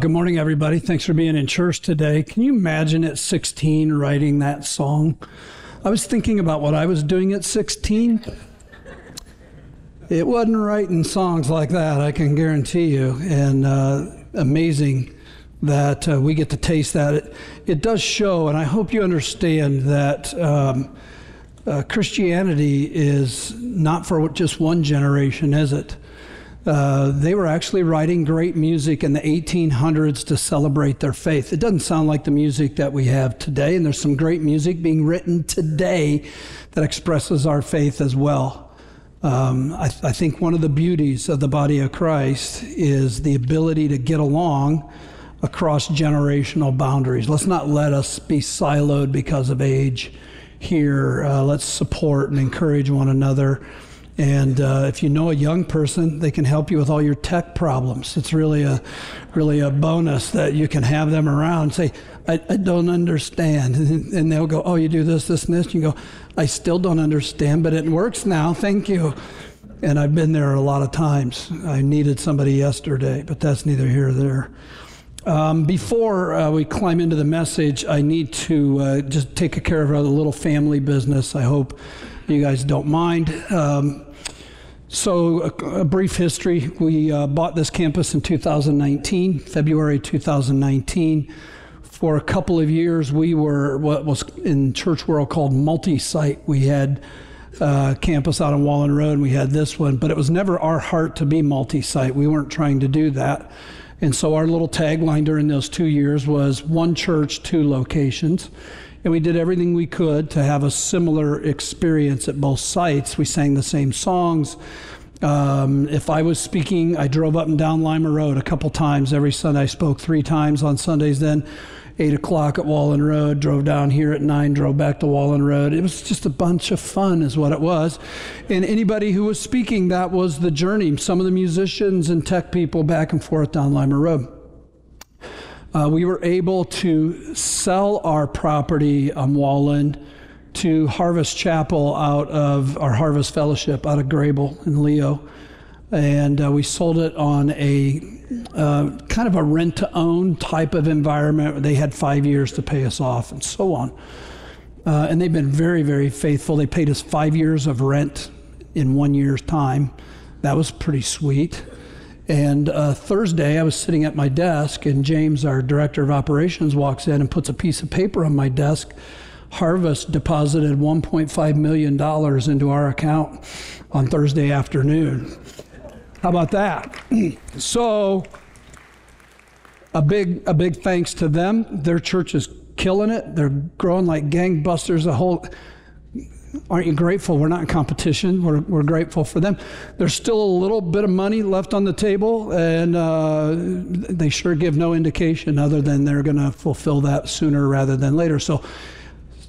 Good morning, everybody. Thanks for being in church today. Can you imagine at 16 writing that song? I was thinking about what I was doing at 16. It wasn't writing songs like that, I can guarantee you. And uh, amazing that uh, we get to taste that. It, it, does show, and I hope you understand that um, uh, Christianity is not for just one generation, is it? Uh, they were actually writing great music in the 1800s to celebrate their faith. It doesn't sound like the music that we have today, and there's some great music being written today that expresses our faith as well. Um, I, I think one of the beauties of the body of Christ is the ability to get along across generational boundaries. Let's not let us be siloed because of age here. Uh, let's support and encourage one another. And uh, if you know a young person, they can help you with all your tech problems. It's really a, really a bonus that you can have them around. And say, I, I don't understand, and they'll go, "Oh, you do this, this, and this." And you go, "I still don't understand, but it works now. Thank you." And I've been there a lot of times. I needed somebody yesterday, but that's neither here nor there. Um, before uh, we climb into the message, I need to uh, just take care of a little family business. I hope you guys don't mind. Um, so, a, a, brief history. We uh, bought this campus in 2019, February 2019. For a couple of years, we were what was in church world called multi site. We had uh, campus out on Wallen Road, and we had this one, but it was never our heart to be multi site. We weren't trying to do that. And so, our little tagline during those two years was one church, two locations. And we did everything we could to have a similar experience at both sites. We sang the same songs. Um, if I was speaking, I drove up and down Lima Road a couple times every Sunday. I spoke three times on Sundays then. 8 o'clock at Wallen Road, drove down here at 9, drove back to Wallen Road. It was just a bunch of fun, is what it was. And anybody who was speaking, that was the journey. Some of the musicians and tech people back and forth down Lima Road uh, we were able to sell our property on Wallen to Harvest Chapel out of our Harvest Fellowship out of Grabill in Leo. And uh, we sold it on a uh, kind of a rent to own type of environment. They had five years to pay us off and so on. Uh, and they've been very, very faithful. They paid us five years of rent in one year's time. That was pretty sweet. And uh, Thursday, I was sitting at my desk, and James, our director of operations, walks in and puts a piece of paper on my desk. Harvest deposited $1.5 million into our account on Thursday afternoon. How about that? so, a big, a big thanks to them. Their church is killing it. They're growing like gangbusters. The whole aren't you grateful we're not in competition? We're, we're grateful for them. There's still a little bit of money left on the table, and uh, they sure give no indication other than they're going to fulfill that sooner rather than later. So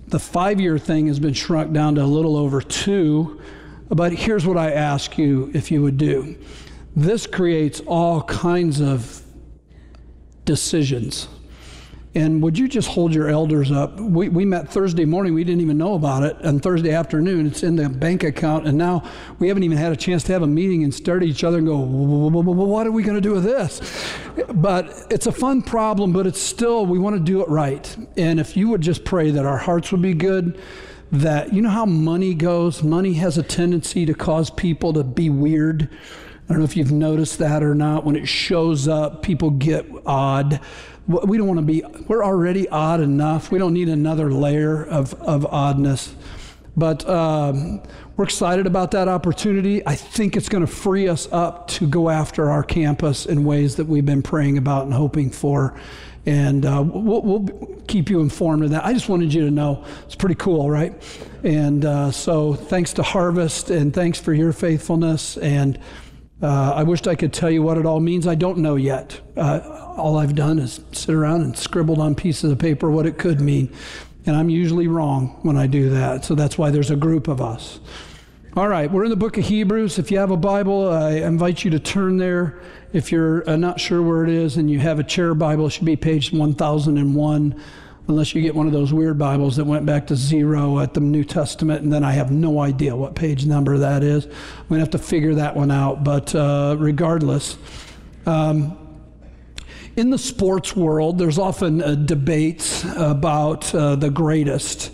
the five year thing has been shrunk down to a little over two. But here's what I ask you if you would do this creates all kinds of decisions and would you just hold your elders up? We, we met Thursday morning. We didn't even know about it. And Thursday afternoon, it's in the bank account. And now we haven't even had a chance to have a meeting and stare at each other and go, what are we going to do with this? But it's a fun problem, but it's still, we want to do it right. And if you would just pray that our hearts would be good, that, you know how money goes? Money has a tendency to cause people to be weird. I don't know if you've noticed that or not. When it shows up, people get odd we don't want to be, we're already odd enough. We don't need another layer of, of oddness. But um, we're excited about that opportunity. I think it's going to free us up to go after our campus in ways that we've been praying about and hoping for. And uh, we'll, we'll, keep you informed of that. I just wanted you to know it's pretty cool, right? And uh, so thanks to Harvest and thanks for your faithfulness. And uh, I wished I could tell you what it all means. I don't know yet. Uh, all I've done is sit around and scribbled on pieces of paper what it could mean. And I'm usually wrong when I do that. So that's why there's a group of us. All right, we're in the book of Hebrews. If you have a Bible, I invite you to turn there. If you're uh, not sure where it is and you have a chair Bible, it should be page 1001 unless you get one of those weird Bibles that went back to zero at the New Testament, and then I have no idea what page number that is. I'm going to have to figure that one out. But uh, regardless, um, in the sports world, there's often uh, debates about uh, the greatest.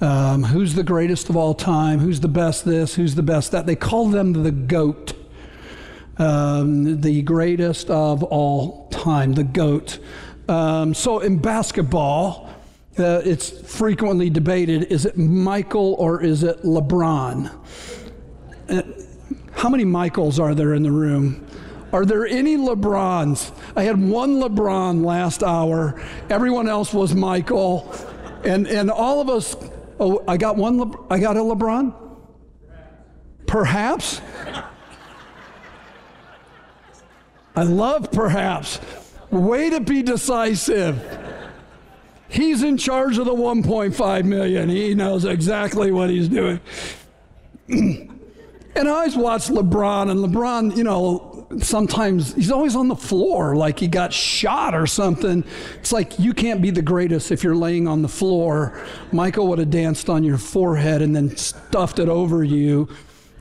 Um, who's the greatest of all time? Who's the best this? Who's the best that? They call them the GOAT, um, the greatest of all time, the GOAT. Um, so in basketball, uh, it's frequently debated is it Michael or is it LeBron? Uh, how many Michaels are there in the room? Are there any LeBrons? I had one LeBron last hour. Everyone else was Michael. And, and all of us, oh, I got one, Le, I got a LeBron? Perhaps? I love perhaps. Way to be decisive. He's in charge of the 1.5 million. He knows exactly what he's doing. and I always watch LeBron, and LeBron, you know, sometimes he's always on the floor like he got shot or something. It's like you can't be the greatest if you're laying on the floor. Michael would have danced on your forehead and then stuffed it over you.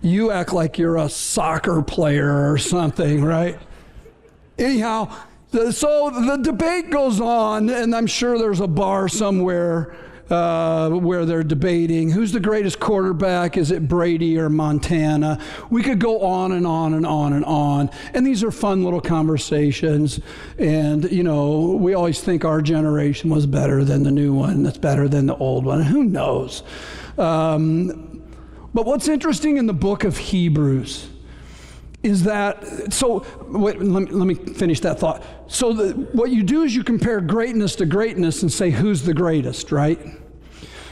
You act like you're a soccer player or something, right? Anyhow, so the debate goes on, and I'm sure there's a bar somewhere uh, where they're debating who's the greatest quarterback. Is it Brady or Montana? We could go on and on and on and on. And these are fun little conversations. And, you know, we always think our generation was better than the new one, that's better than the old one. Who knows? Um, but what's interesting in the book of Hebrews? Is that so wait, let, me, let me finish that thought. So the, what you do is you compare greatness to greatness and say who's the greatest right?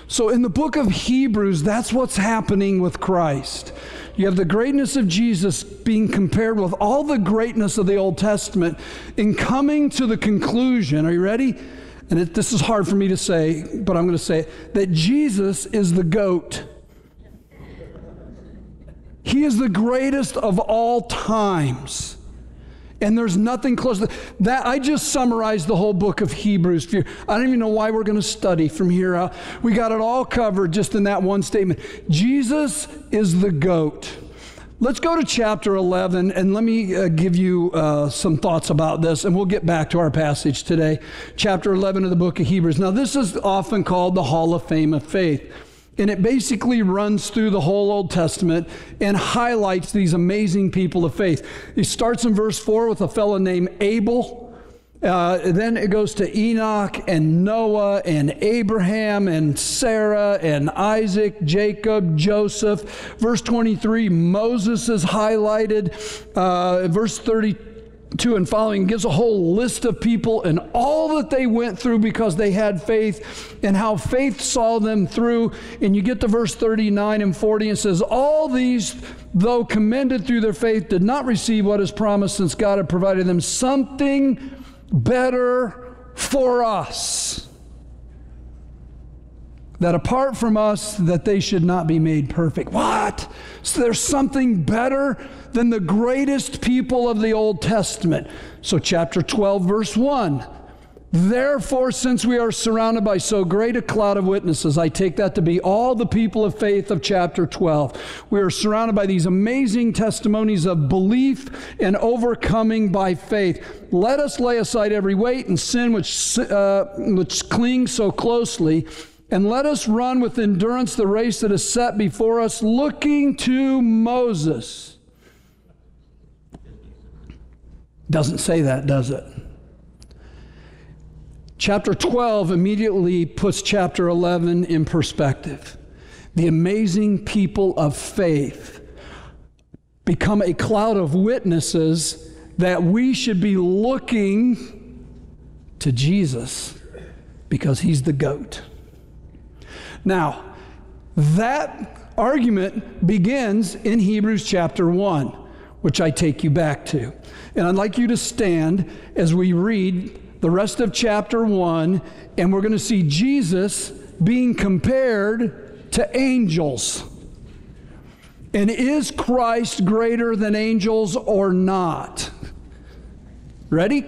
So in the book of hebrews that's what's happening with christ. You have the greatness of jesus being compared with all the greatness of the old testament in coming to the conclusion are you ready? And it, this is hard for me to say but i'm going to say it that jesus is the goat he is the greatest of all times. And there's nothing close to that. I just summarized the whole book of Hebrews for you. I don't even know why we're going to study from here out. We got it all covered just in that one statement. Jesus is the goat. Let's go to chapter 11 and let me uh, give you uh, some thoughts about this, and we'll get back to our passage today. Chapter 11 of the book of Hebrews. Now, this is often called the Hall of Fame of Faith. And it basically runs through the whole Old Testament and highlights these amazing people of faith. It starts in verse 4 with a fellow named Abel. Uh, then it goes to Enoch and Noah and Abraham and Sarah and Isaac, Jacob, Joseph. Verse 23, Moses is highlighted. Uh, verse 32, 2 and following gives a whole list of people and all that they went through because they had faith and how faith saw them through. And you get to verse 39 and 40 and says, All these, though commended through their faith, did not receive what is promised since God had provided them something better for us. That apart from us, that they should not be made perfect. What? So there's something better than the greatest people of the Old Testament. So, chapter 12, verse 1. Therefore, since we are surrounded by so great a cloud of witnesses, I take that to be all the people of faith of chapter 12. We are surrounded by these amazing testimonies of belief and overcoming by faith. Let us lay aside every weight and sin which, uh, which clings so closely, and let us run with endurance the race that is set before us, looking to Moses Doesn't say that, does it? Chapter 12 immediately puts chapter 11 in perspective. The amazing people of faith become a cloud of witnesses that we should be looking to Jesus because he's the goat. Now, that argument begins in Hebrews chapter 1, which I take you back to. And I'd like you to stand as we read the rest of chapter 1, and we're going to see Jesus being compared to angels. And is Christ greater than angels or not? Ready?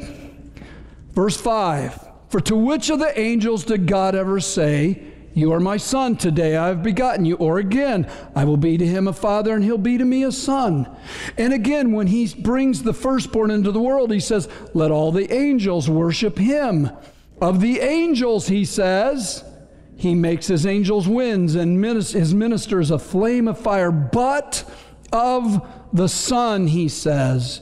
Verse 5 For to which of the angels did God ever say, You are my son. Today I have begotten you. Or again, I will be to him a father, and he'll be to me a son. And again, when he brings the firstborn into the world, he says, Let all the angels worship him. Of the angels, he says, he makes his angels winds and his ministers a flame of fire. But of the Son, he says,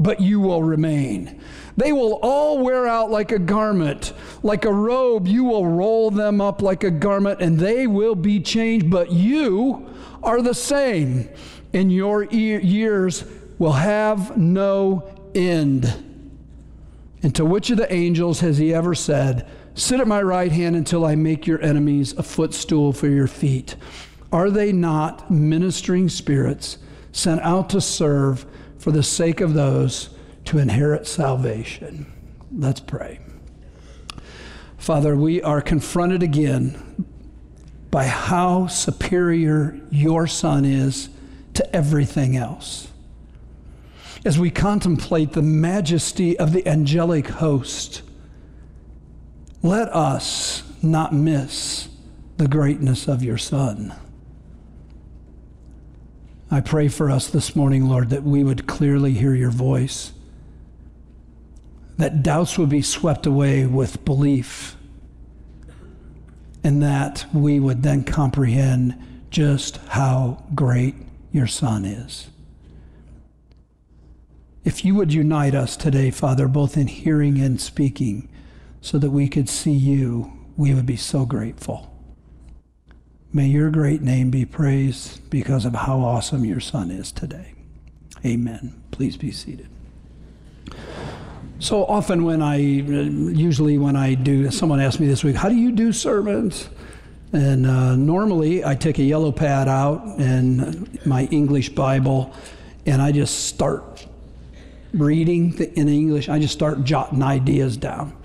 but you will remain. They will all wear out like a garment, like a robe. You will roll them up like a garment, and they will be changed, but you are the same, and your years will have no end. And to which of the angels has he ever said, Sit at my right hand until I make your enemies a footstool for your feet? Are they not ministering spirits sent out to serve? For the sake of those to inherit salvation. Let's pray. Father, we are confronted again by how superior your Son is to everything else. As we contemplate the majesty of the angelic host, let us not miss the greatness of your Son. I pray for us this morning, Lord, that we would clearly hear your voice, that doubts would be swept away with belief, and that we would then comprehend just how great your Son is. If you would unite us today, Father, both in hearing and speaking, so that we could see you, we would be so grateful. May your great name be praised because of how awesome your son is today. Amen. Please be seated. So often, when I, usually when I do, someone asked me this week, how do you do sermons? And uh, normally I take a yellow pad out and my English Bible and I just start reading in English. I just start jotting ideas down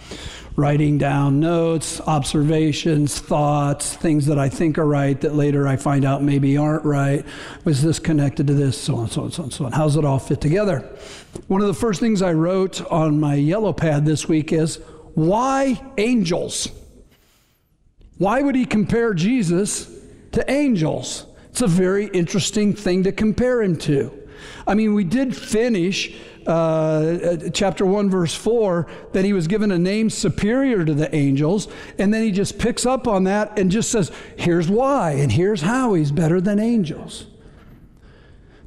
writing down notes, observations, thoughts, things that I think are right that later I find out maybe aren't right. Was this connected to this? So on, so on, so on, so on. How's it all fit together? One of the first things I wrote on my yellow pad this week is why angels? Why would he compare Jesus to angels? It's a very interesting thing to compare him to. I mean, we did finish uh, chapter 1, verse 4, that he was given a name superior to the angels. And then he just picks up on that and just says, here's why, and here's how he's better than angels.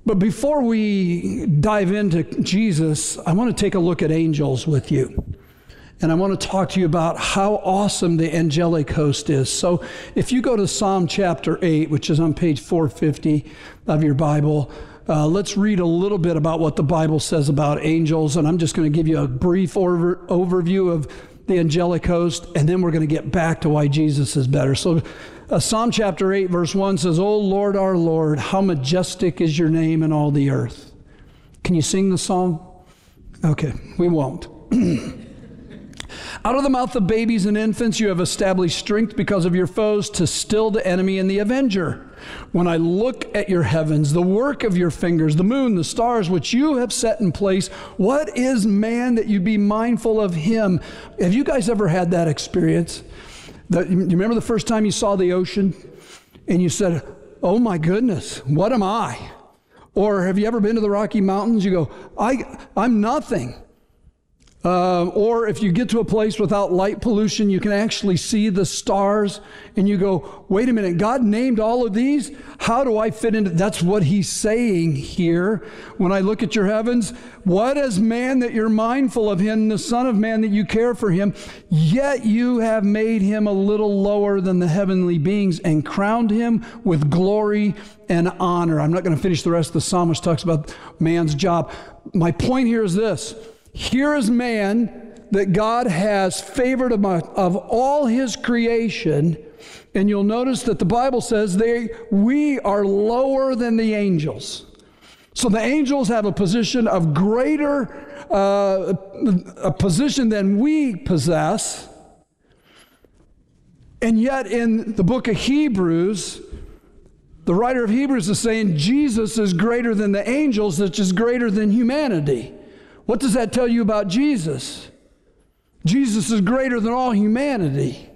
But before we dive into Jesus, I want to take a look at angels with you. And I want to talk to you about how awesome the angelic host is. So if you go to Psalm chapter 8, which is on page 450 of your Bible, uh, let's read a little bit about what the Bible says about angels, and I'm just going to give you a brief over, overview of the angelic host, and then we're going to get back to why Jesus is better. So, uh, Psalm chapter 8, verse 1 says, O Lord, our Lord, how majestic is your name in all the earth. Can you sing the song? Okay, we won't. Out of the mouth of babies and infants, you have established strength because of your foes to still the enemy and the avenger. When I look at your heavens, the work of your fingers, the moon, the stars, which you have set in place, what is man that you be mindful of him? Have you guys ever had that experience? The, you remember the first time you saw the ocean and you said, Oh my goodness, what am I? Or have you ever been to the Rocky Mountains? You go, I, I'm nothing. Uh, or if you get to a place without light pollution, you can actually see the stars and you go, wait a minute, God named all of these? How do I fit into that's what he's saying here when I look at your heavens. What is man that you're mindful of him, the Son of Man that you care for him? Yet you have made him a little lower than the heavenly beings and crowned him with glory and honor. I'm not going to finish the rest of the psalm, which talks about man's job. My point here is this here is man that God has favored of, all his creation, And you'll notice that the Bible says they, we are lower than the angels. So the angels have a position of greater, uh, a position than we possess. And yet, in the book of Hebrews, the writer of Hebrews is saying Jesus is greater than the angels, which is greater than humanity. What does that tell you about Jesus? Jesus is greater than all humanity,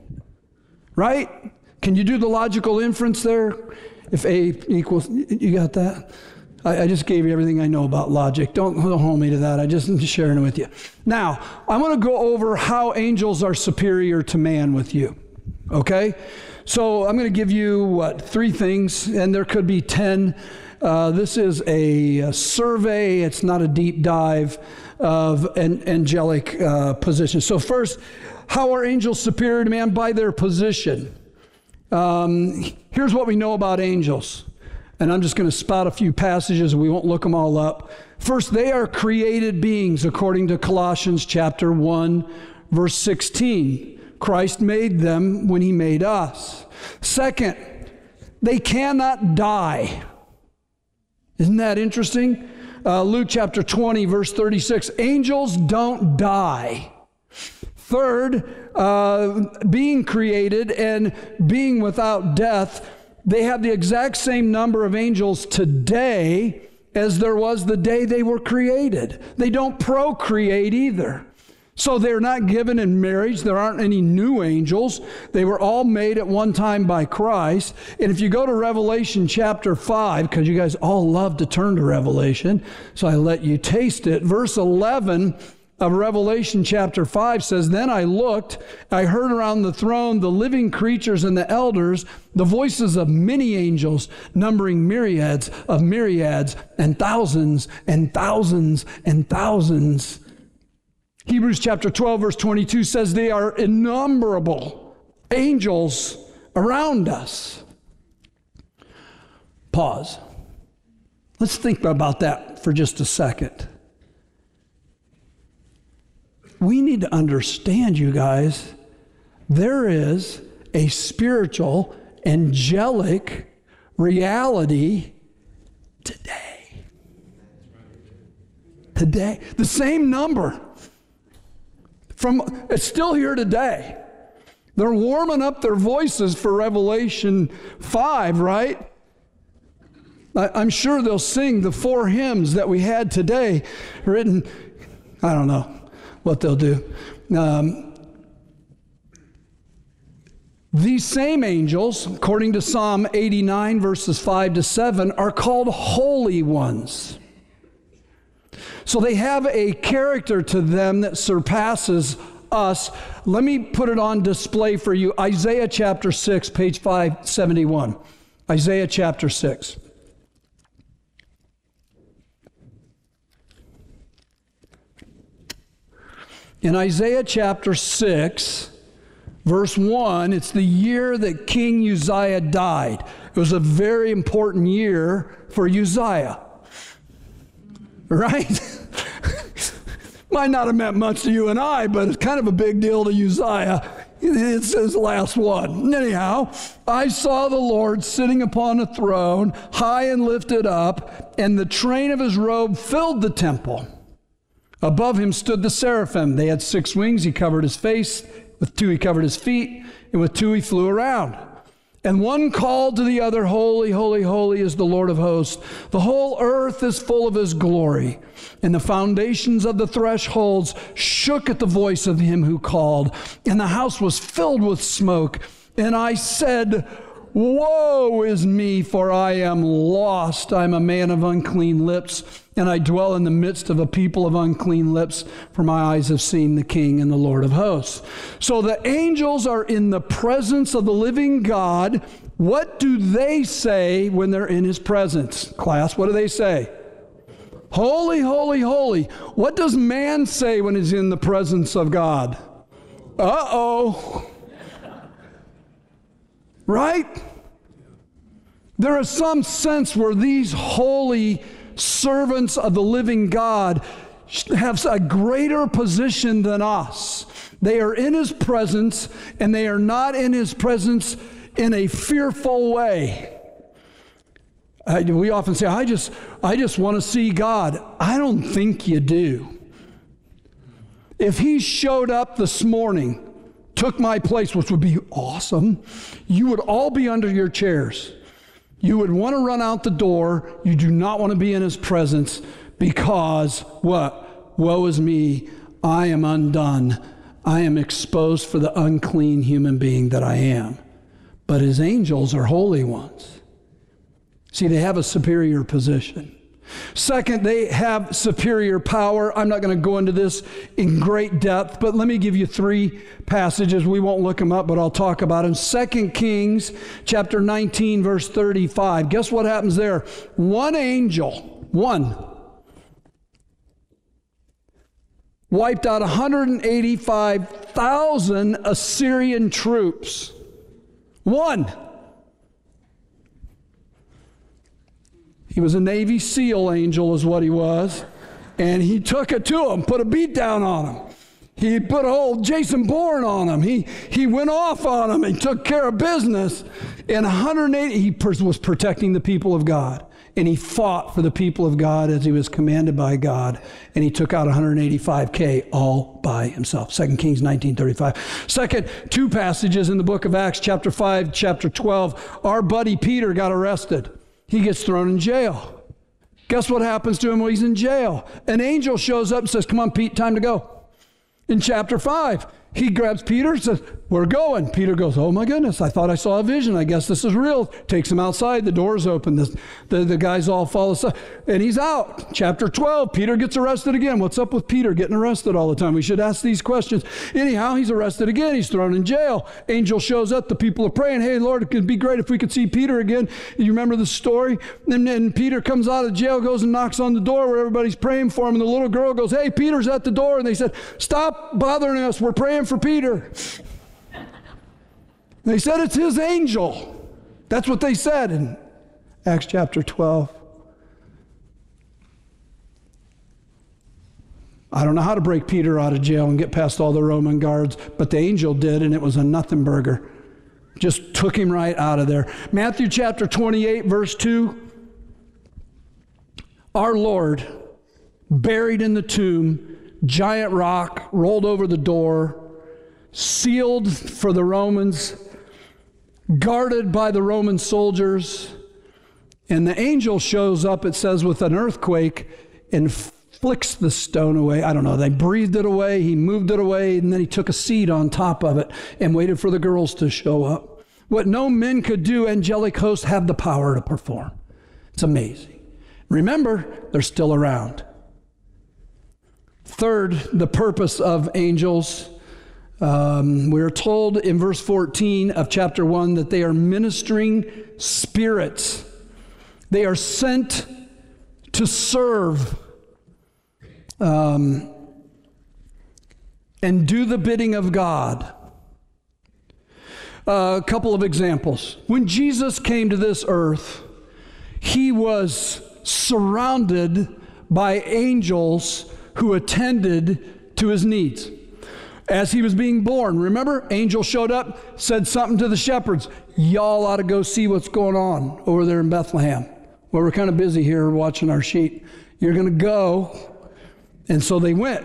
right? Can you do the logical inference there? If A equals, you got that? I, I, just gave you everything I know about logic. Don't, don't hold me to that. I just am sharing it with you. Now, I'm going to go over how angels are superior to man with you. Okay? So I'm going to give you, what, three things, and there could be 10. Uh, this is a, a, survey, it's not a deep dive of an angelic uh, position. So, first, how are angels superior to man? By their position. Um, here's what we know about angels. And I'm just going to spot a few passages. We won't look them all up. First, they are created beings according to Colossians chapter 1, verse 16. Christ made them when he made us. Second, they cannot die. Isn't that interesting? Uh, Luke chapter 20, verse 36 angels don't die. Third, uh, being created and being without death, they have the exact same number of angels today as there was the day they were created. They don't procreate either. So they're not given in marriage. There aren't any new angels. They were all made at one time by Christ. And if you go to Revelation chapter 5, because you guys all love to turn to Revelation, so I let you taste it. Verse 11 of Revelation chapter 5 says, Then I looked, I heard around the throne the living creatures and the elders, the voices of many angels, numbering myriads of myriads and thousands and thousands and thousands Hebrews chapter 12, verse 22 says they are innumerable angels around us. Pause. Let's think about that for just a second. We need to understand, you guys, there is a spiritual, angelic reality today. Today. The same number from it's still here today. They're warming up their voices for Revelation 5, right? I'm sure they'll sing the four hymns that we had today written. I don't know what they'll do. Um, these same angels, according to Psalm 89, verses 5 to 7, are called holy ones. So they have a character to them that surpasses us. Let me put it on display for you. Isaiah chapter 6, page 571. Isaiah chapter 6. In Isaiah chapter 6, verse 1, it's the year that King Uzziah died. It was a very important year for Uzziah. Right? Might not have meant much to you and I, but it's kind of a big deal to Uzziah. It's his last one. Anyhow, I saw the Lord sitting upon a throne, high and lifted up, and the train of his robe filled the temple. Above him stood the seraphim. They had six wings. He covered his face. With two, he covered his feet. And with two, he flew around. And one called to the other, Holy, holy, holy is the Lord of hosts. The whole earth is full of his glory. And the foundations of the thresholds shook at the voice of him who called. And the house was filled with smoke. And I said, Woe is me, for I am lost. I'm a man of unclean lips, and I dwell in the midst of a people of unclean lips, for my eyes have seen the King and the Lord of hosts. So the angels are in the presence of the living God. What do they say when they're in his presence? Class, what do they say? Holy, holy, holy. What does man say when he's in the presence of God? Uh oh. Right? There is some sense where these holy servants of the living God have a greater position than us. They are in his presence, and they are not in his presence in a fearful way. Uh, we often say, I just, I just want to see God. I don't think you do. If he showed up this morning, took my place, which would be awesome, you would all be under your chairs. You would want to run out the door. You do not want to be in his presence because what? Woe is me. I am undone. I am exposed for the unclean human being that I am. But his angels are holy ones. See, they have a superior position. Second, they have superior power. I'm not going to go into this in great depth, but let me give you three passages. We won't look them up, but I'll talk about them. Second Kings chapter 19 verse 35. Guess what happens there? One angel, one wiped out 185,000 Assyrian troops. One. He was a Navy SEAL angel, is what he was. And he took it to him, put a beat down on him. He put a whole Jason Bourne on him. He, he went off on him. and took care of business. And 180, he was protecting the people of God. And he fought for the people of God as he was commanded by God. And he took out 185K all by himself. 2 Kings 1935. Second, two passages in the book of Acts, chapter 5, chapter 12. Our buddy Peter got arrested he gets thrown in jail. Guess what happens to him while he's in jail? An angel shows up and says, Come on, Pete, time to go. In chapter 5, he grabs Peter and says, We're going. Peter goes, Oh my goodness, I thought I saw a vision. I guess this is real. Takes him outside. The door's open. The, the, the guys all fall aside. And he's out. Chapter 12, Peter gets arrested again. What's up with Peter getting arrested all the time? We should ask these questions. Anyhow, he's arrested again. He's thrown in jail. Angel shows up. The people are praying, Hey, Lord, it could be great if we could see Peter again. You remember the story? And then Peter comes out of jail, goes and knocks on the door where everybody's praying for him. And the little girl goes, Hey, Peter's at the door. And they said, Stop bothering us. We're praying for Peter. They said it's his angel. That's what they said in Acts chapter 12. I don't know how to break Peter out of jail and get past all the Roman guards, but the angel did, and it was a nothing burger. Just took him right out of there. Matthew chapter 28, verse 2. Our Lord, buried in the tomb, giant rock rolled over the door, sealed for the Romans, guarded by the Roman soldiers. And the angel shows up, it says, with an earthquake and flicks the stone away. I don't know. They breathed it away. He moved it away, and then he took a seat on top of it and waited for the girls to show up. What no men could do, angelic hosts have the power to perform. It's amazing. Remember, they're still around. Third, the purpose of angels um, we're told in verse 14 of chapter 1 that they are ministering spirits. They are sent to serve um, and do the bidding of God. Uh, a couple of examples. When Jesus came to this earth, he was surrounded by angels who attended to his needs as he was being born. Remember, angel showed up, said something to the shepherds. Y'all ought to go see what's going on over there in Bethlehem. Well, we're kind of busy here watching our sheep. You're going to go. And so they went.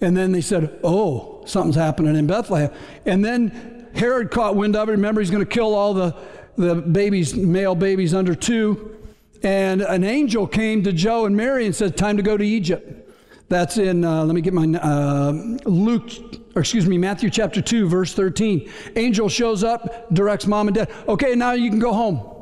And then they said, Oh, something's happening in Bethlehem. And then Herod caught wind of it. Remember, he's going to kill all the, the babies, male babies under two. And an angel came to Joe and Mary and said, Time to go to Egypt. That's in, uh, let me get my, uh, Luke, or excuse me, Matthew chapter 2, verse 13. Angel shows up, directs mom and dad. Okay, now you can go home.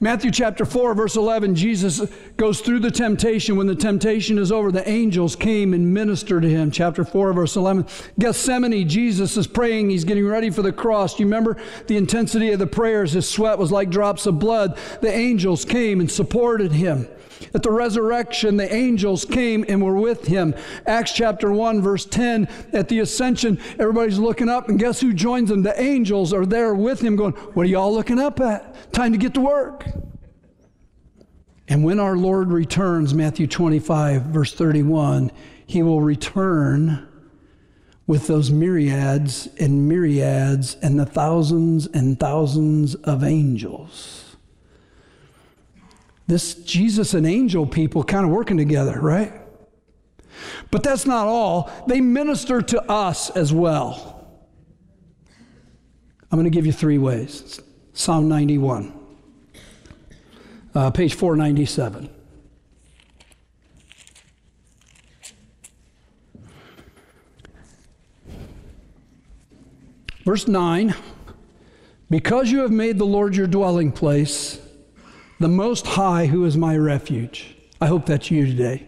Matthew chapter 4, verse 11, Jesus goes through the temptation. When the temptation is over, the angels came and ministered to him. Chapter 4, verse 11. Gethsemane, Jesus is praying. He's getting ready for the cross. You remember the intensity of the prayers? His sweat was like drops of blood. The angels came and supported him. At the resurrection, the angels came and were with him. Acts chapter 1, verse 10, at the ascension, everybody's looking up, and guess who joins them? The angels are there with him, going, What are y'all looking up at? Time to get to work. And when our Lord returns, Matthew 25, verse 31, he will return with those myriads and myriads and the thousands and thousands of angels. This Jesus and angel people kind of working together, right? But that's not all. They minister to us as well. I'm going to give you three ways. Psalm 91, uh, page 497. Verse 9 Because you have made the Lord your dwelling place, the Most High, who is my refuge. I hope that's you today.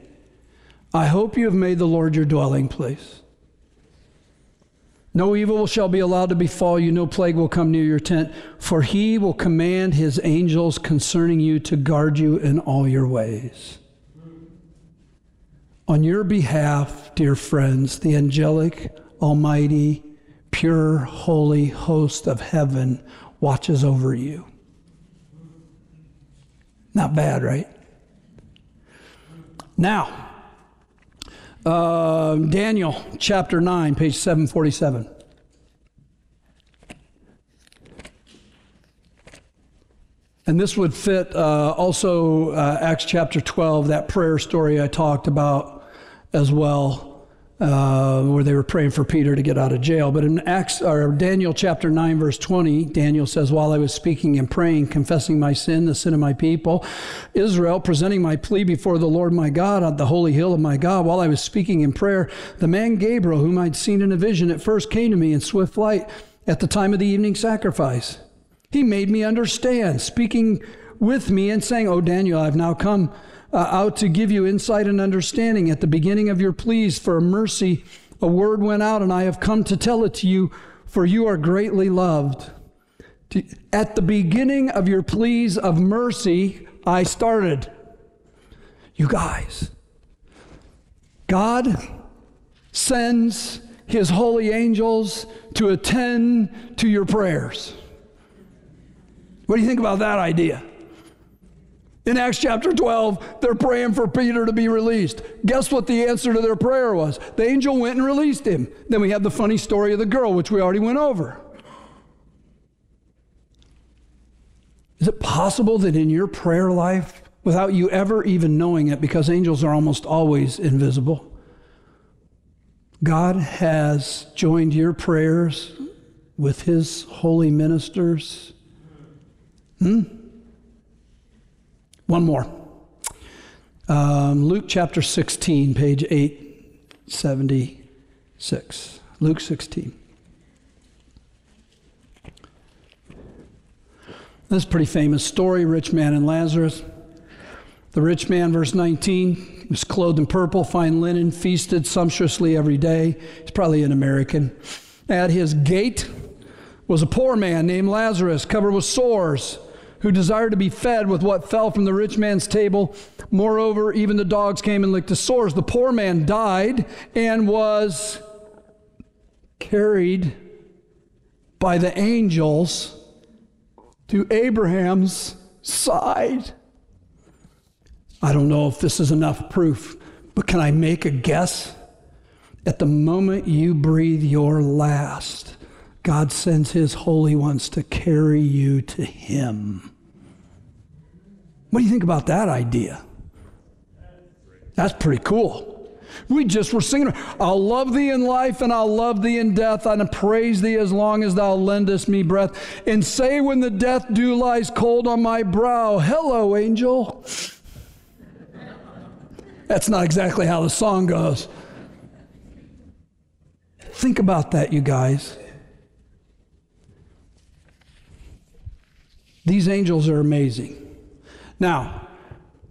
I hope you have made the Lord your dwelling place. No evil shall be allowed to befall you, no plague will come near your tent, for he will command his angels concerning you to guard you in all your ways. On your behalf, dear friends, the angelic, almighty, pure, holy host of heaven watches over you. Not bad, right? Now, uh, Daniel chapter 9, page 747. And this would fit uh, also uh, Acts chapter 12, that prayer story I talked about as well uh, where they were praying for Peter to get out of jail. But in Acts or Daniel chapter 9, verse 20, Daniel says, While I was speaking and praying, confessing my sin, the sin of my people, Israel, presenting my plea before the Lord my God on the holy hill of my God, while I was speaking in prayer, the man Gabriel, whom I'd seen in a vision at first, came to me in swift flight at the time of the evening sacrifice. He made me understand, speaking with me and saying, Oh, Daniel, I've now come uh, out to give you insight and understanding. At the beginning of your pleas for mercy, a word went out, and I have come to tell it to you, for you are greatly loved. At the beginning of your pleas of mercy, I started. You guys, God sends his holy angels to attend to your prayers. What do you think about that idea? In Acts chapter 12, they're praying for Peter to be released. Guess what the answer to their prayer was? The angel went and released him. Then we have the funny story of the girl, which we already went over. Is it possible that in your prayer life, without you ever even knowing it, because angels are almost always invisible, God has joined your prayers with his holy ministers? Hmm? One more. Um, Luke chapter 16, page 876. Luke 16. This is pretty famous story rich man and Lazarus. The rich man, verse 19, was clothed in purple, fine linen, feasted sumptuously every day. He's probably an American. At his gate was a poor man named Lazarus, covered with sores who desired to be fed with what fell from the rich man's table. Moreover, even the dogs came and licked his sores. The poor man died and was carried by the angels to Abraham's side. I don't know if this is enough proof, but can I make a guess? At the moment you breathe your last, God sends his holy ones to carry you to him. What do you think about that idea? That's pretty cool. We just were singing, I'll love thee in life and I'll love thee in death, and praise thee as long as thou lendest me breath. And say when the death dew lies cold on my brow, Hello, angel. That's not exactly how the song goes. Think about that, you guys. These angels are amazing. Now,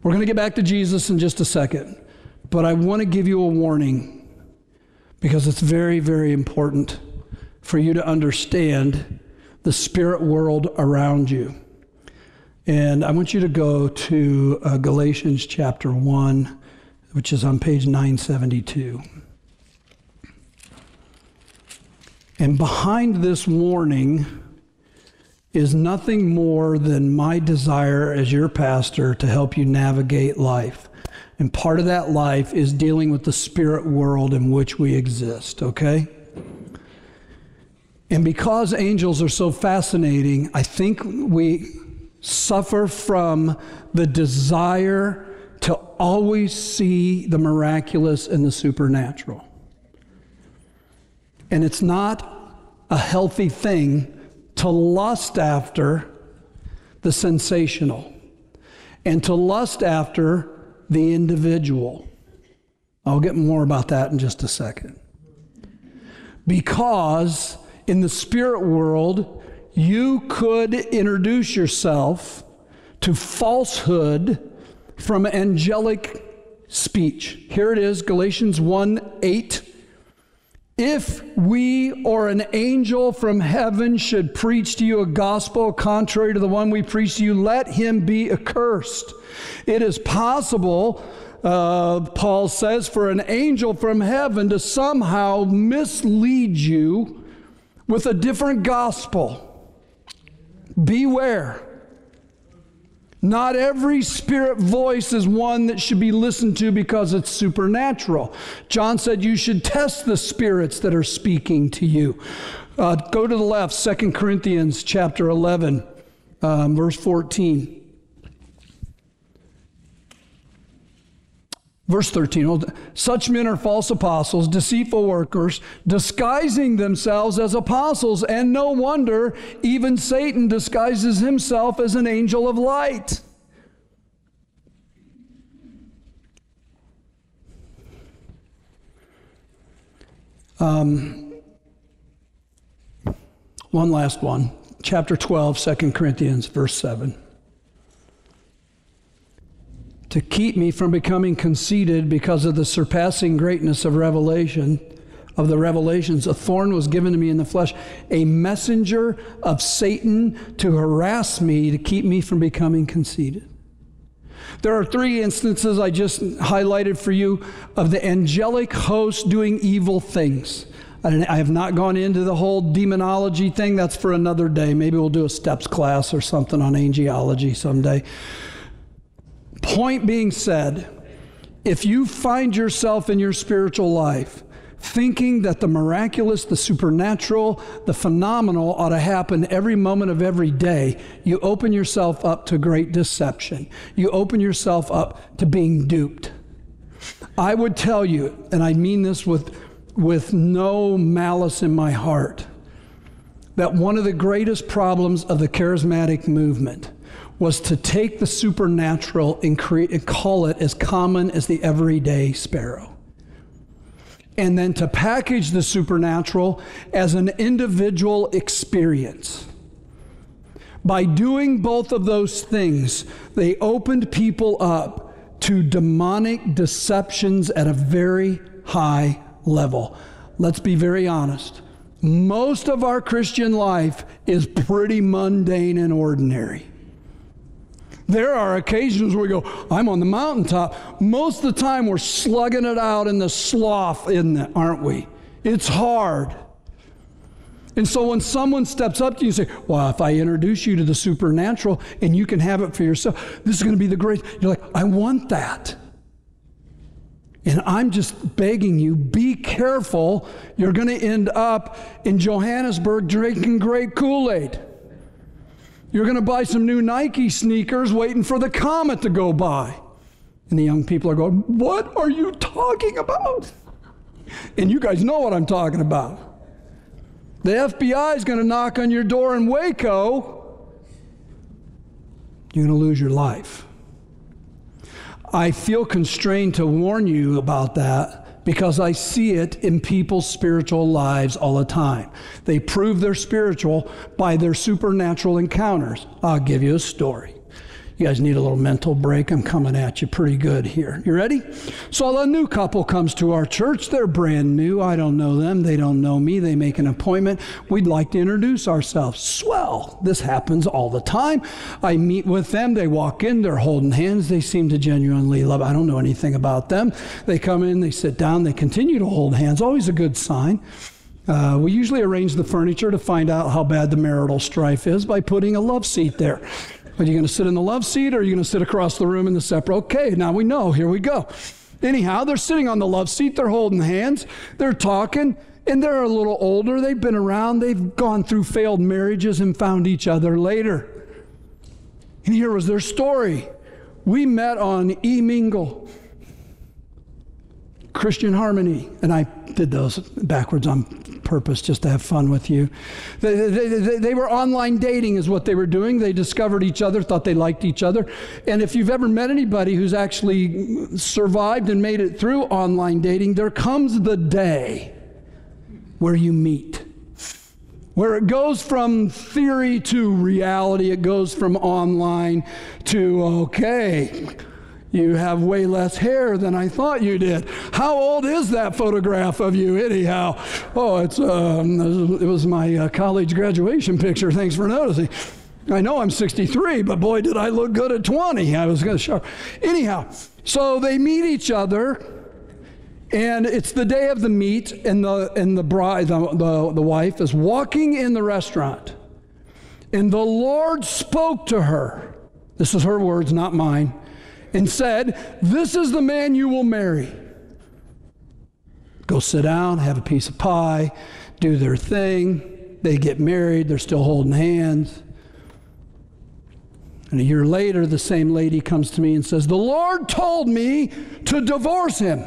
we're going to get back to Jesus in just a second, but I want to give you a warning because it's very, very important for you to understand the spirit world around you. And I want you to go to uh, Galatians chapter 1, which is on page 972. And behind this warning, is nothing more than my desire as your pastor to help you navigate life. And part of that life is dealing with the spirit world in which we exist, okay? And because angels are so fascinating, I think we suffer from the desire to always see the miraculous and the supernatural. And it's not a healthy thing to lust after the sensational and to lust after the individual. I'll get more about that in just a second. Because in the spirit world, you could introduce yourself to falsehood from angelic speech. Here it is Galatians 1 8. If we or an angel from heaven should preach to you a gospel contrary to the one we preach to you, let him be accursed. It is possible, uh, Paul says, for an angel from heaven to somehow mislead you with a different gospel. Beware. Not every spirit voice is one that should be listened to because it's supernatural. John said you should test the spirits that are speaking to you. Uh, go to the left, 2 Corinthians chapter 11, um, verse 14. Verse 13 Such men are false apostles, deceitful workers, disguising themselves as apostles, and no wonder even Satan disguises himself as an angel of light. Um, one last one. Chapter 12, 2 Corinthians, verse 7 to keep me from becoming conceited because of the surpassing greatness of revelation of the revelations a thorn was given to me in the flesh a messenger of satan to harass me to keep me from becoming conceited there are three instances i just highlighted for you of the angelic host doing evil things I have not gone into the whole demonology thing. That's for another day. Maybe we'll do a steps class or something on angelology someday. Point being said, if you find yourself in your spiritual life thinking that the miraculous, the supernatural, the phenomenal ought to happen every moment of every day, you open yourself up to great deception. You open yourself up to being duped. I would tell you, and I mean this with, with no malice in my heart, that one of the greatest problems of the charismatic movement was to take the supernatural and, create, and call it as common as the everyday sparrow. And then to package the supernatural as an individual experience. By doing both of those things, they opened people up to demonic deceptions at a very high level. Let's be very honest. Most of our Christian life is pretty mundane and ordinary. There are occasions where we go, I'm on the mountaintop. Most of the time, we're slugging it out in the slough, in it, aren't we? It's hard. And so when someone steps up to you and say, Well, if I introduce you to the supernatural and you can have it for yourself, this is going to be the great. You're like, I want that. And I'm just begging you, be careful. You're going to end up in Johannesburg drinking great Kool Aid. You're going to buy some new Nike sneakers waiting for the comet to go by. And the young people are going, What are you talking about? And you guys know what I'm talking about. The FBI is going to knock on your door in Waco. You're going to lose your life. I feel constrained to warn you about that because I see it in people's spiritual lives all the time. They prove they're spiritual by their supernatural encounters. I'll give you a story. You guys need a little mental break. I'm coming at you pretty good here. You ready? So a new couple comes to our church. They're brand new. I don't know them. They don't know me. They make an appointment. We'd like to introduce ourselves. Swell. This happens all the time. I meet with them. They walk in. They're holding hands. They seem to genuinely love. I don't know anything about them. They come in. They sit down. They continue to hold hands. Always a good sign. Uh, we usually arrange the furniture to find out how bad the marital strife is by putting a love seat there. Are you going to sit in the love seat or are you going to sit across the room in the separate? Okay, now we know. Here we go. Anyhow, they're sitting on the love seat. They're holding hands. They're talking. And they're a little older, they've been around, they've gone through failed marriages and found each other later. And here was their story. We met on E Mingle, Christian Harmony, and I did those backwards on purpose just to have fun with you. They, they, they, they, were online dating, is what they were doing. They discovered each other, thought they liked each other. And if you've ever met anybody who's actually survived and made it through online dating, there comes the day where you meet. Where it goes from theory to reality, it goes from online to, okay, you have way less hair than I thought you did. How old is that photograph of you, anyhow? Oh, it's um, it was my uh, college graduation picture. Thanks for noticing. I know I'm 63, but boy, did I look good at 20. I was going to show. Anyhow, so they meet each other, and it's the day of the meet, and the and the bride, the, the, the wife, is walking in the restaurant, and the Lord spoke to her. This is her words, not mine and said, This is the man you will marry. Go sit down, have a piece of pie, do their thing. They get married, they're still holding hands. And a year later, the same lady comes to me and says, The Lord told me to divorce him.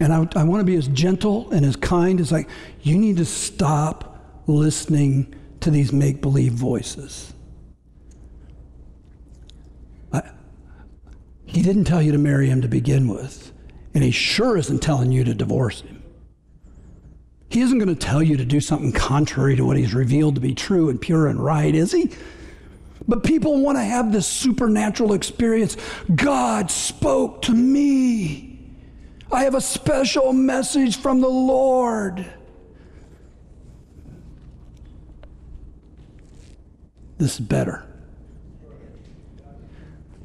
And I, I want to be as gentle and as kind as I. You need to stop listening to these make believe voices. He didn't tell you to marry him to begin with, and he sure isn't telling you to divorce him. He isn't going to tell you to do something contrary to what he's revealed to be true and pure and right, is he? But people want to have this supernatural experience. God spoke to me. I have a special message from the Lord. This is better.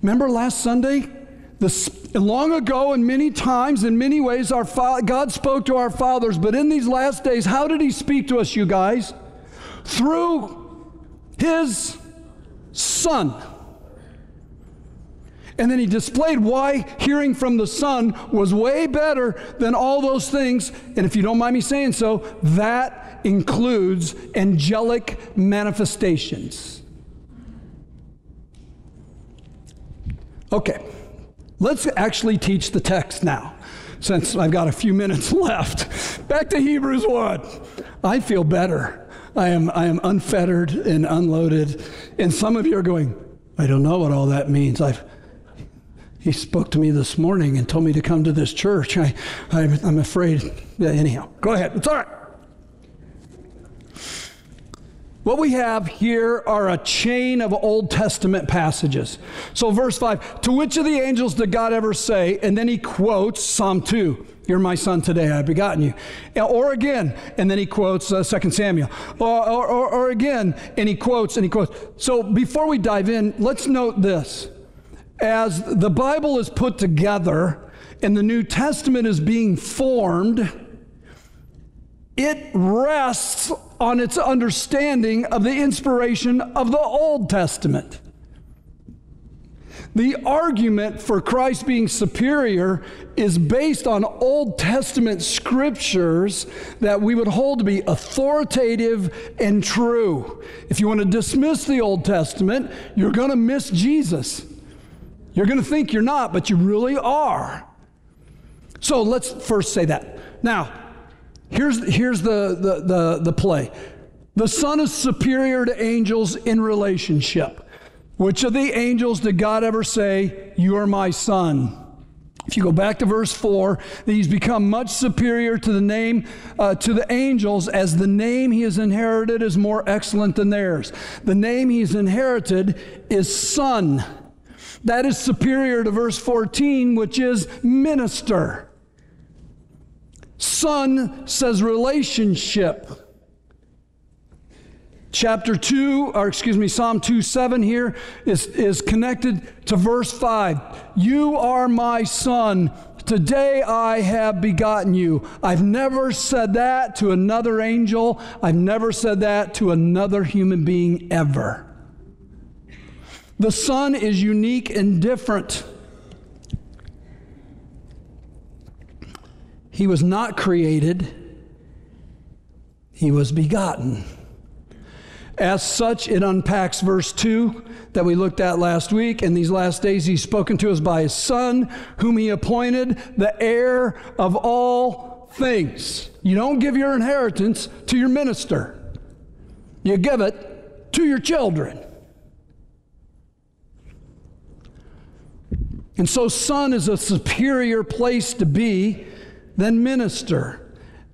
Remember last Sunday? The, long ago and many times, in many ways, our fa- God spoke to our fathers, but in these last days, how did He speak to us, you guys? Through His Son. And then he displayed why hearing from the Son was way better than all those things. And if you don't mind me saying so, that includes angelic manifestations. Okay. Let's actually teach the text now, since I've got a few minutes left. Back to Hebrews 1. I feel better. I am, I am unfettered and unloaded. And some of you are going, I don't know what all that means. I've, he spoke to me this morning and told me to come to this church. I, I'm, I'm afraid. Yeah, anyhow, go ahead. It's all right. What we have here are a chain of Old Testament passages. So, verse 5 To which of the angels did God ever say? And then he quotes Psalm 2. You're my son today, I've begotten you. Or again, and then he quotes uh, 2 Samuel. Or, or, or, or again, and he quotes, and he quotes. So before we dive in, let's note this. As the Bible is put together and the New Testament is being formed, it rests on its understanding of the inspiration of the Old Testament. The argument for Christ being superior is based on Old Testament scriptures that we would hold to be authoritative and true. If you want to dismiss the Old Testament, you're going to miss Jesus. You're going to think you're not, but you really are. So let's first say that. Now, Here's, here's the, the, the, the play the Son is superior to angels in relationship. Which of the angels did God ever say, You are my Son? If you go back to verse 4, he's become much superior to the name, uh, to the angels, as the name he has inherited is more excellent than theirs. The name he's inherited is Son. That is superior to verse 14, which is minister. Son says relationship. Chapter 2, or excuse me, Psalm 2 7 here is, is connected to verse 5. You are my son. Today I have begotten you. I've never said that to another angel. I've never said that to another human being ever. The Son is unique and different. He was not created, he was begotten. As such, it unpacks verse 2 that we looked at last week. In these last days, he's spoken to us by his Son, whom he appointed the heir of all things. You don't give your inheritance to your minister, you give it to your children. And so, Son is a superior place to be than minister.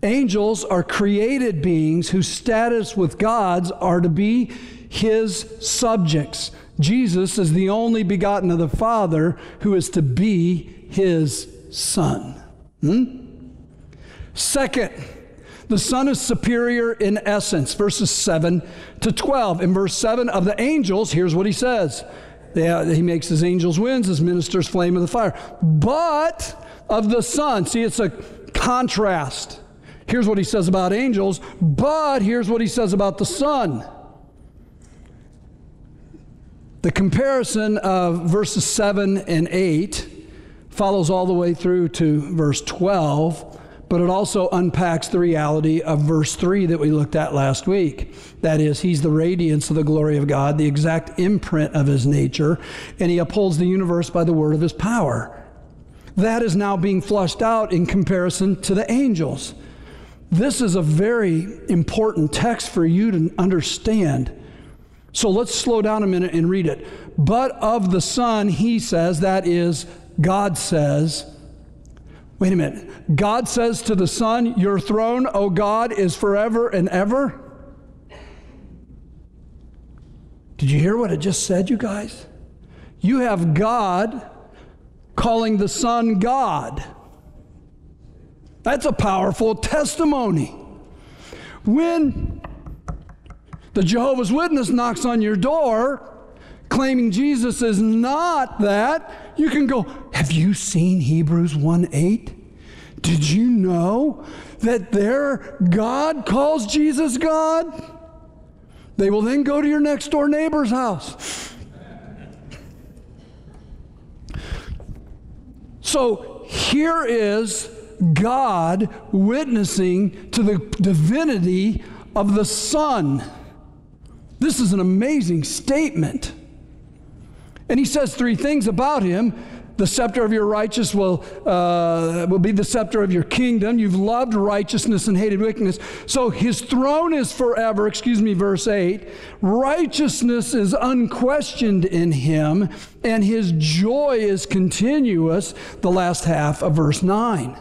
Angels are created beings whose status with God's are to be his subjects. Jesus is the only begotten of the Father who is to be his son. Hmm? Second, the Son is superior in essence, verses 7 to 12. In verse 7 of the angels, here's what he says he makes his angels winds, his ministers flame of the fire. But of the Son, see, it's a contrast. Here's what he says about angels, but here's what he says about the Son. The comparison of verses 7 and 8 follows all the way through to verse 12, but it also unpacks the reality of verse 3 that we looked at last week. That is, he's the radiance of the glory of God, the exact imprint of his nature, and he upholds the universe by the word of his power. That is now being flushed out in comparison to the angels. This is a very important text for you to understand. So let's slow down a minute and read it. But of the Son, he says, that is, God says, wait a minute. God says to the Son, Your throne, O God, is forever and ever. Did you hear what it just said, you guys? You have God calling the Son God. That's a powerful testimony. When the Jehovah's Witness knocks on your door claiming Jesus is not that, you can go, Have you seen Hebrews 1 8? Did you know that their God calls Jesus God? They will then go to your next door neighbor's house. So here is God witnessing to the divinity of the Son. This is an amazing statement. And he says three things about him. The scepter of your righteous will, uh, will be the scepter of your kingdom. You've loved righteousness and hated wickedness. So his throne is forever. Excuse me, verse 8. Righteousness is unquestioned in him, and his joy is continuous. The last half of verse 9.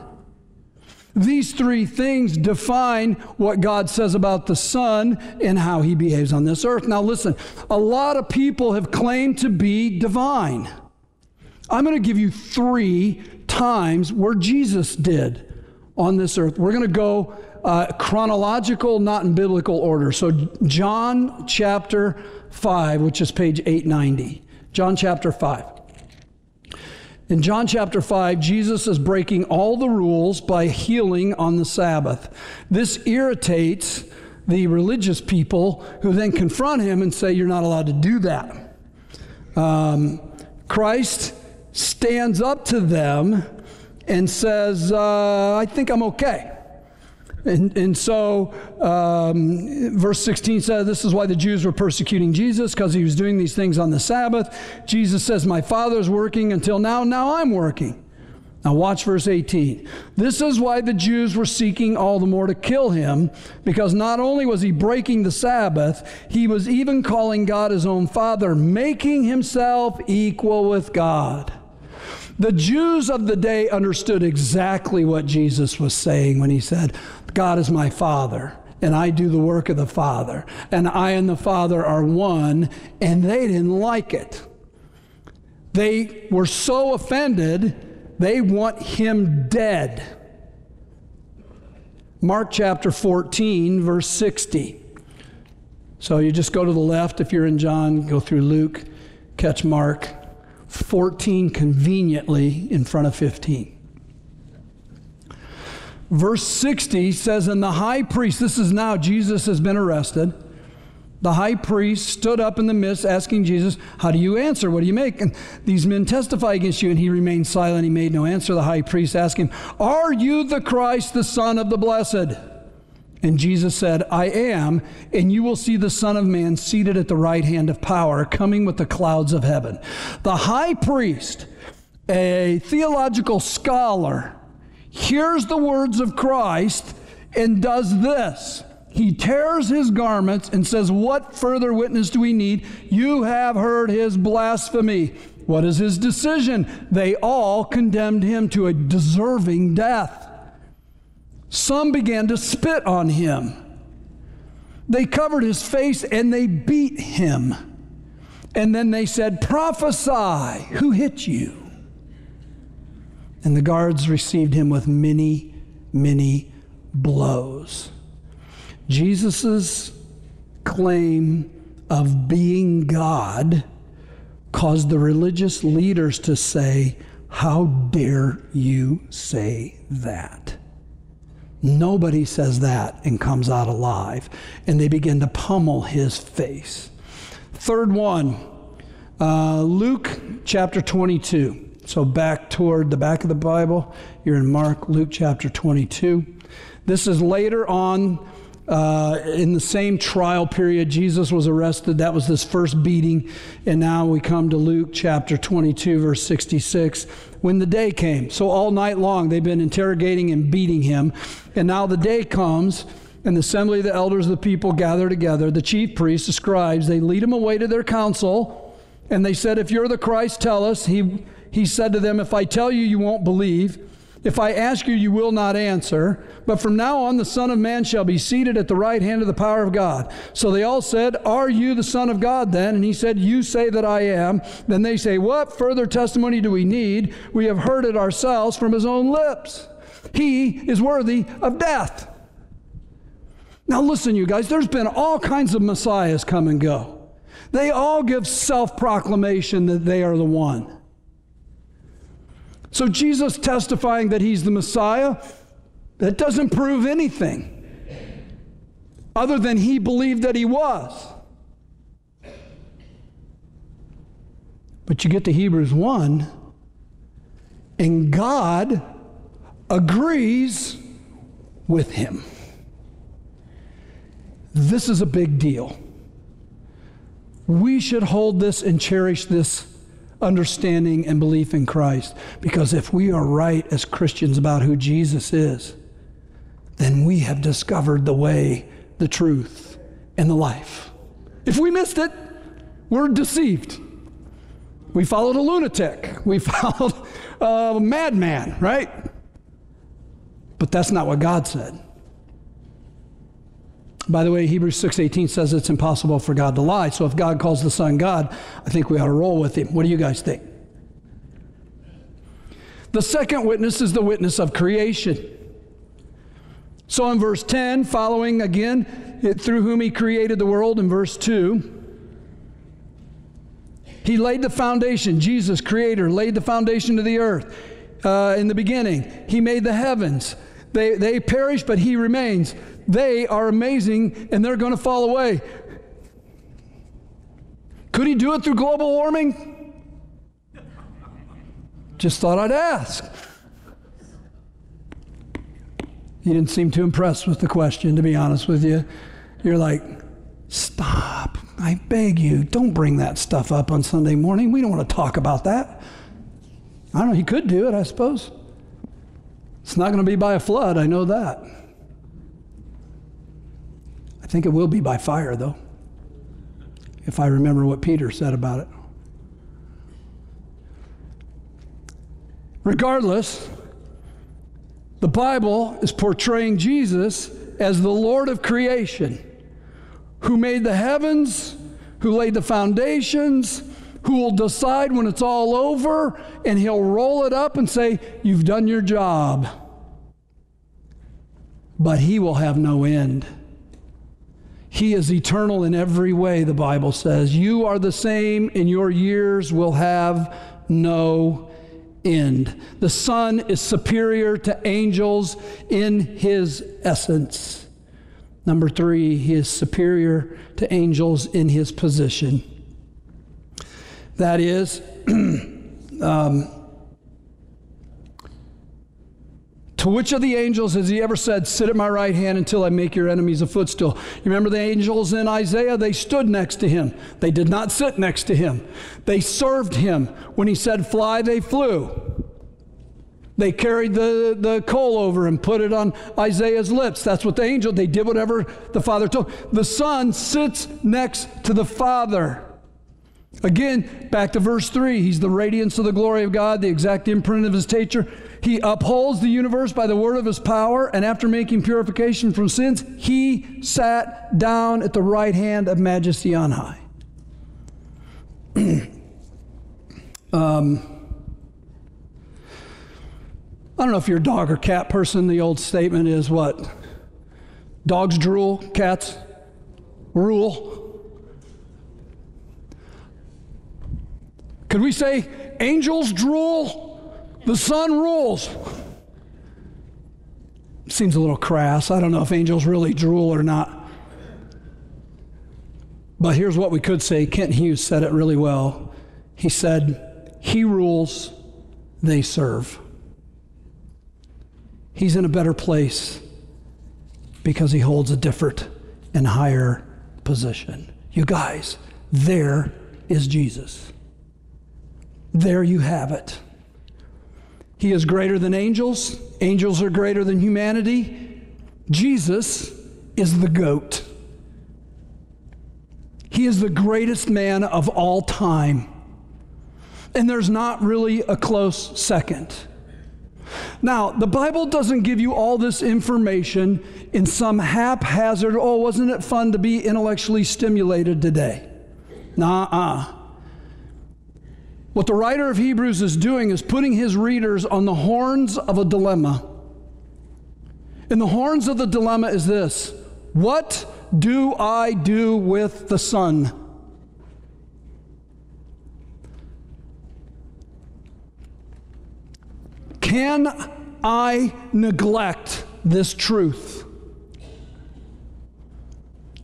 These three things define what God says about the Son and how he behaves on this earth. Now, listen, a lot of people have claimed to be divine. I'm going to give you three times where Jesus did on this earth. We're going to go uh, chronological, not in biblical order. So, John chapter 5, which is page 890. John chapter 5. In John chapter 5, Jesus is breaking all the rules by healing on the Sabbath. This irritates the religious people who then confront him and say, You're not allowed to do that. Um, Christ stands up to them and says, uh, I think I'm okay. And, and so, um, verse 16 says, This is why the Jews were persecuting Jesus, because he was doing these things on the Sabbath. Jesus says, My Father's working until now, now I'm working. Now, watch verse 18. This is why the Jews were seeking all the more to kill him, because not only was he breaking the Sabbath, he was even calling God his own Father, making himself equal with God. The Jews of the day understood exactly what Jesus was saying when he said, God is my Father, and I do the work of the Father, and I and the Father are one, and they didn't like it. They were so offended, they want him dead. Mark chapter 14, verse 60. So you just go to the left if you're in John, go through Luke, catch Mark 14 conveniently in front of 15. Verse 60 says, And the high priest, this is now Jesus has been arrested. the high priest stood up in the midst, asking Jesus, How do you answer? What do you make? And these men testify against you. And he remained silent. He made no answer. The high priest asked him, Are you the Christ, the Son of the Blessed? And Jesus said, I am, and you will see the Son of Man seated at the right hand of power, coming with the clouds of heaven. The high priest, a theological scholar, hears the words of Christ and does this. He tears his garments and says, What further witness do we need? You have heard his blasphemy. What is his decision? They all condemned him to a deserving death. Some began to spit on him. They covered his face and they beat him. And then they said, Prophesy, who hit you? And the guards received him with many, many blows. Jesus' claim of being God caused the religious leaders to say, How dare you say that? Nobody says that and comes out alive. And they begin to pummel his face. Third one, uh, Luke chapter 22. So back toward the back of the Bible, you're in Mark, Luke chapter 22. This is later on uh, in the same trial period, Jesus was arrested. That was this first beating. And now we come to Luke chapter 22, verse 66, when the day came. So all night long they've been interrogating and beating him. And now the day comes, and the assembly of the elders of the people gather together. The chief priests, the scribes, they lead him away to their council. And they said, If you're the Christ, tell us. He, he said to them, If I tell you, you won't believe. If I ask you, you will not answer. But from now on, the Son of Man shall be seated at the right hand of the power of God. So they all said, Are you the Son of God then? And he said, You say that I am. Then they say, What further testimony do we need? We have heard it ourselves from his own lips. He is worthy of death. Now, listen, you guys, there's been all kinds of messiahs come and go. They all give self proclamation that they are the one. So Jesus testifying that he's the Messiah, that doesn't prove anything other than he believed that he was. But you get to Hebrews 1, and God agrees with him. This is a big deal. We should hold this and cherish this understanding and belief in Christ. Because if we are right as Christians about who Jesus is, then we have discovered the way, the truth, and the life. If we missed it, we're deceived. We followed a lunatic. We followed a madman, right? But that's not what God said. By the way, Hebrews 6:18 says it's impossible for God to lie. So if God calls the Son God, I think we ought to roll with him. What do you guys think? The second witness is the witness of creation. So in verse 10, following again, it, through whom he created the world, in verse 2, he laid the foundation, Jesus, creator, laid the foundation of the earth uh, in the beginning. He made the heavens. They, they perish, but he remains they are amazing and they're going to fall away. Could he do it through global warming? Just thought I'd ask. He didn't seem too impressed with the question, to be honest with you. You're like, stop. I beg you, don't bring that stuff up on Sunday morning. We don't want to talk about that. I don't know, he could do it, I suppose. It's not going to be by a flood, I know that think it will be by fire, though, if I remember what Peter said about it. Regardless, the Bible is portraying Jesus as the Lord of creation, who made the heavens, who laid the foundations, who will decide when it's all over, and he'll roll it up and say, You've done your job. But he will have no end. He is eternal in every way, the Bible says. You are the same, and your years will have no end. The Son is superior to angels in his essence. Number three, he is superior to angels in his position. That is, um, to which of the angels has he ever said, Sit at my right hand until I make your enemies a footstool? You remember the angels in Isaiah? They stood next to him. They did not sit next to him. They served him. When he said, Fly, they flew. They carried the, the coal over and put it on Isaiah's lips. That's what the angel, they did whatever the Father told. The Son sits next to the Father. Again, back to verse 3. He's the radiance of the glory of God, the exact imprint of his nature. He upholds the universe by the word of his power, and after making purification from sins, he sat down at the right hand of majesty on high. um, I don't know if you're a dog or cat person. The old statement is what? Dogs drool, cats rule. Could we say angels drool, the Son rules? Seems a little crass. I don't know if angels really drool or not. But here's what we could say Kent Hughes said it really well. He said, He rules, they serve he's in a better place because he holds a different and higher position. You guys, there is Jesus. There you have it. He is greater than angels, angels are greater than humanity. Jesus is the goat. He is the greatest man of all time. And there's not really a close second. Now, the Bible doesn't give you all this information in some haphazard, oh, wasn't it fun to be intellectually stimulated today? Nah, uh. What the writer of Hebrews is doing is putting his readers on the horns of a dilemma. And the horns of the dilemma is this What do I do with the Son? Can I neglect this truth?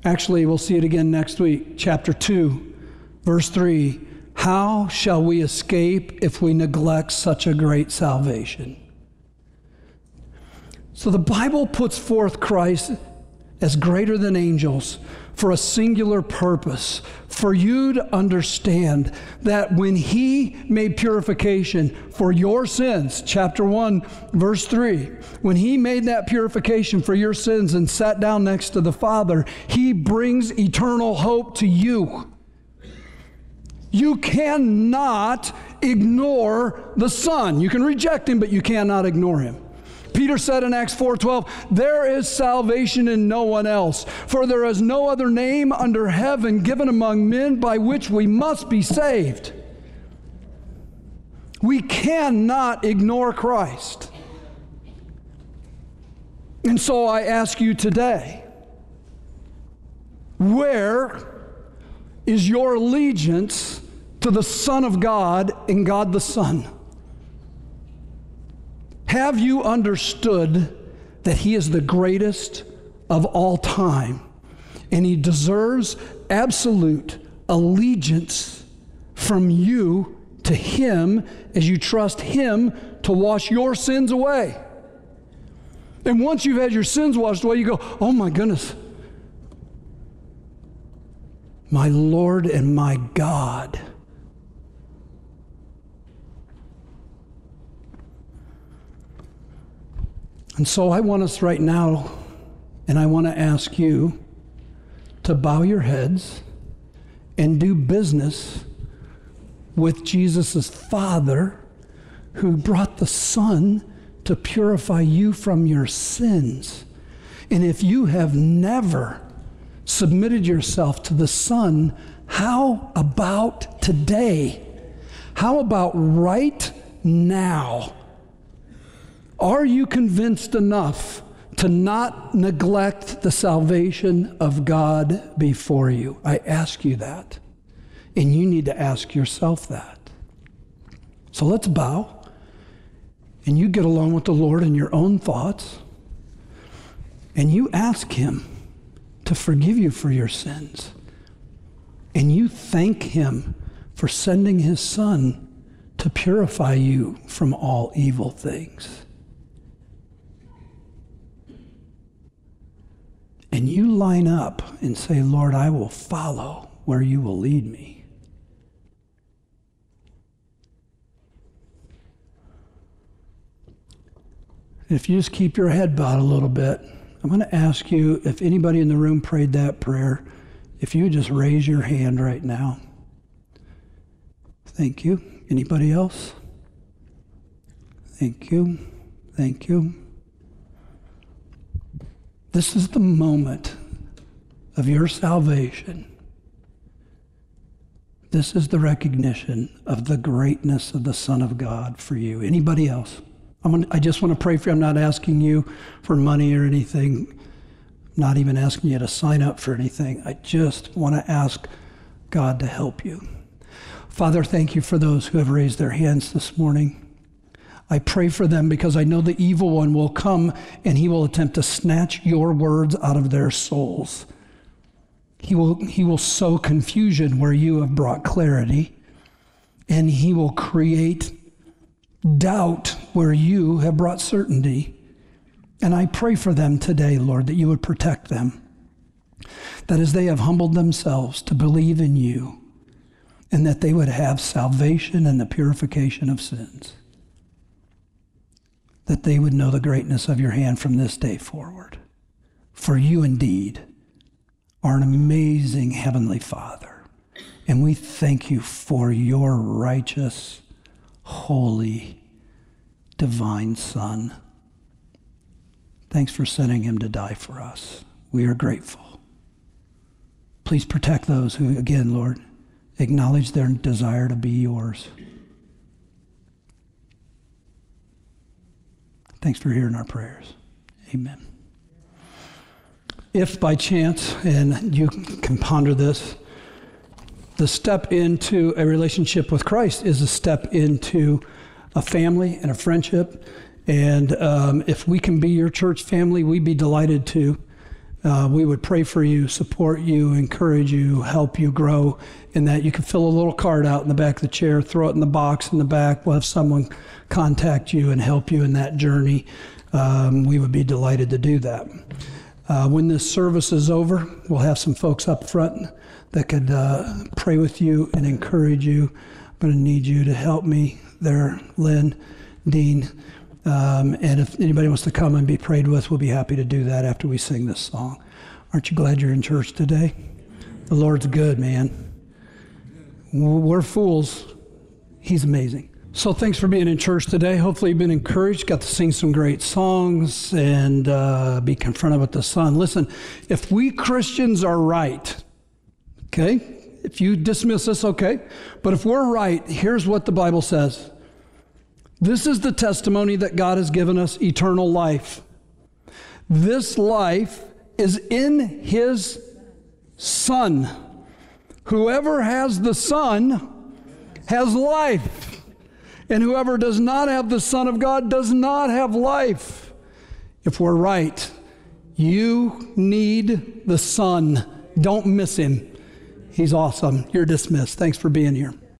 Actually, we'll see it again next week. Chapter 2, verse 3. How shall we escape if we neglect such a great salvation? So the Bible puts forth Christ as greater than angels for a singular purpose, for you to understand that when He made purification for your sins, chapter 1, verse 3, when He made that purification for your sins and sat down next to the Father, He brings eternal hope to you. You cannot ignore the Son. You can reject Him, but you cannot ignore Him. Peter said in Acts 4:12, "There is salvation in no one else, for there is no other name under heaven given among men by which we must be saved." We cannot ignore Christ. And so I ask you today, where is your allegiance to the Son of God and God the Son? Have you understood that He is the greatest of all time? And He deserves absolute allegiance from you to Him as you trust Him to wash your sins away. And once you've had your sins washed away, you go, oh my goodness, my Lord and my God. And so I want us right now, and I want to ask you to bow your heads and do business with Jesus' Father who brought the Son to purify you from your sins. And if you have never submitted yourself to the Son, how about today? How about right now? Are you convinced enough to not neglect the salvation of God before you? I ask you that. And you need to ask yourself that. So let's bow. And you get along with the Lord in your own thoughts. And you ask Him to forgive you for your sins. And you thank Him for sending His Son to purify you from all evil things. And you line up and say, Lord, I will follow where you will lead me. If you just keep your head bowed a little bit, I'm going to ask you if anybody in the room prayed that prayer, if you just raise your hand right now. Thank you. Anybody else? Thank you. Thank you. This is the moment of your salvation. This is the recognition of the greatness of the Son of God for you. Anybody else? Gonna, i just want to pray for you. I'm not asking you for money or anything, I'm not even asking you to sign up for anything. I just want to ask God to help you. Father, thank you for those who have raised their hands this morning. I pray for them because I know the evil one will come and he will attempt to snatch your words out of their souls. He will, he will sow confusion where you have brought clarity, and he will create doubt where you have brought certainty. And I pray for them today, Lord, that you would protect them. That as they have humbled themselves to believe in you, and that they would have salvation and the purification of sins, that they would know the greatness of your hand from this day forward. For you indeed are an amazing Heavenly Father, and we thank you for your righteous, holy, divine Son. Thanks for sending him to die for us. We are grateful. Please protect those who, again, Lord, acknowledge their desire to be yours. Thanks for hearing our prayers. Amen. If by chance, and you can ponder this, the step into a relationship with Christ is a step into a family and a friendship. And um, if we can be your church family, we'd be delighted to. Uh, we would pray for you, support you, encourage you, help you grow in that. You can fill a little card out in the back of the chair, throw it in the box in the back. We'll have someone contact you and help you in that journey. Um, we would be delighted to do that. Uh, when this service is over, we'll have some folks up front that could uh, pray with you and encourage you. I'm going to need you to help me there, Lynn, Dean. Um, and if anybody wants to come and be prayed with, we'll be happy to do that after we sing this song. Aren't you glad you're in church today? The Lord's good, man. We're fools. He's amazing. So thanks for being in church today. Hopefully, you've been encouraged, got to sing some great songs, and uh, be confronted with the Son. Listen, if we Christians are right, Okay? If you dismiss us, okay. But if we're right, here's what the Bible says This is the testimony that God has given us eternal life. This life is in His Son. Whoever has the Son has life. And whoever does not have the Son of God does not have life. If we're right, you need the Son. Don't miss him. He's awesome. You're dismissed. Thanks for being here.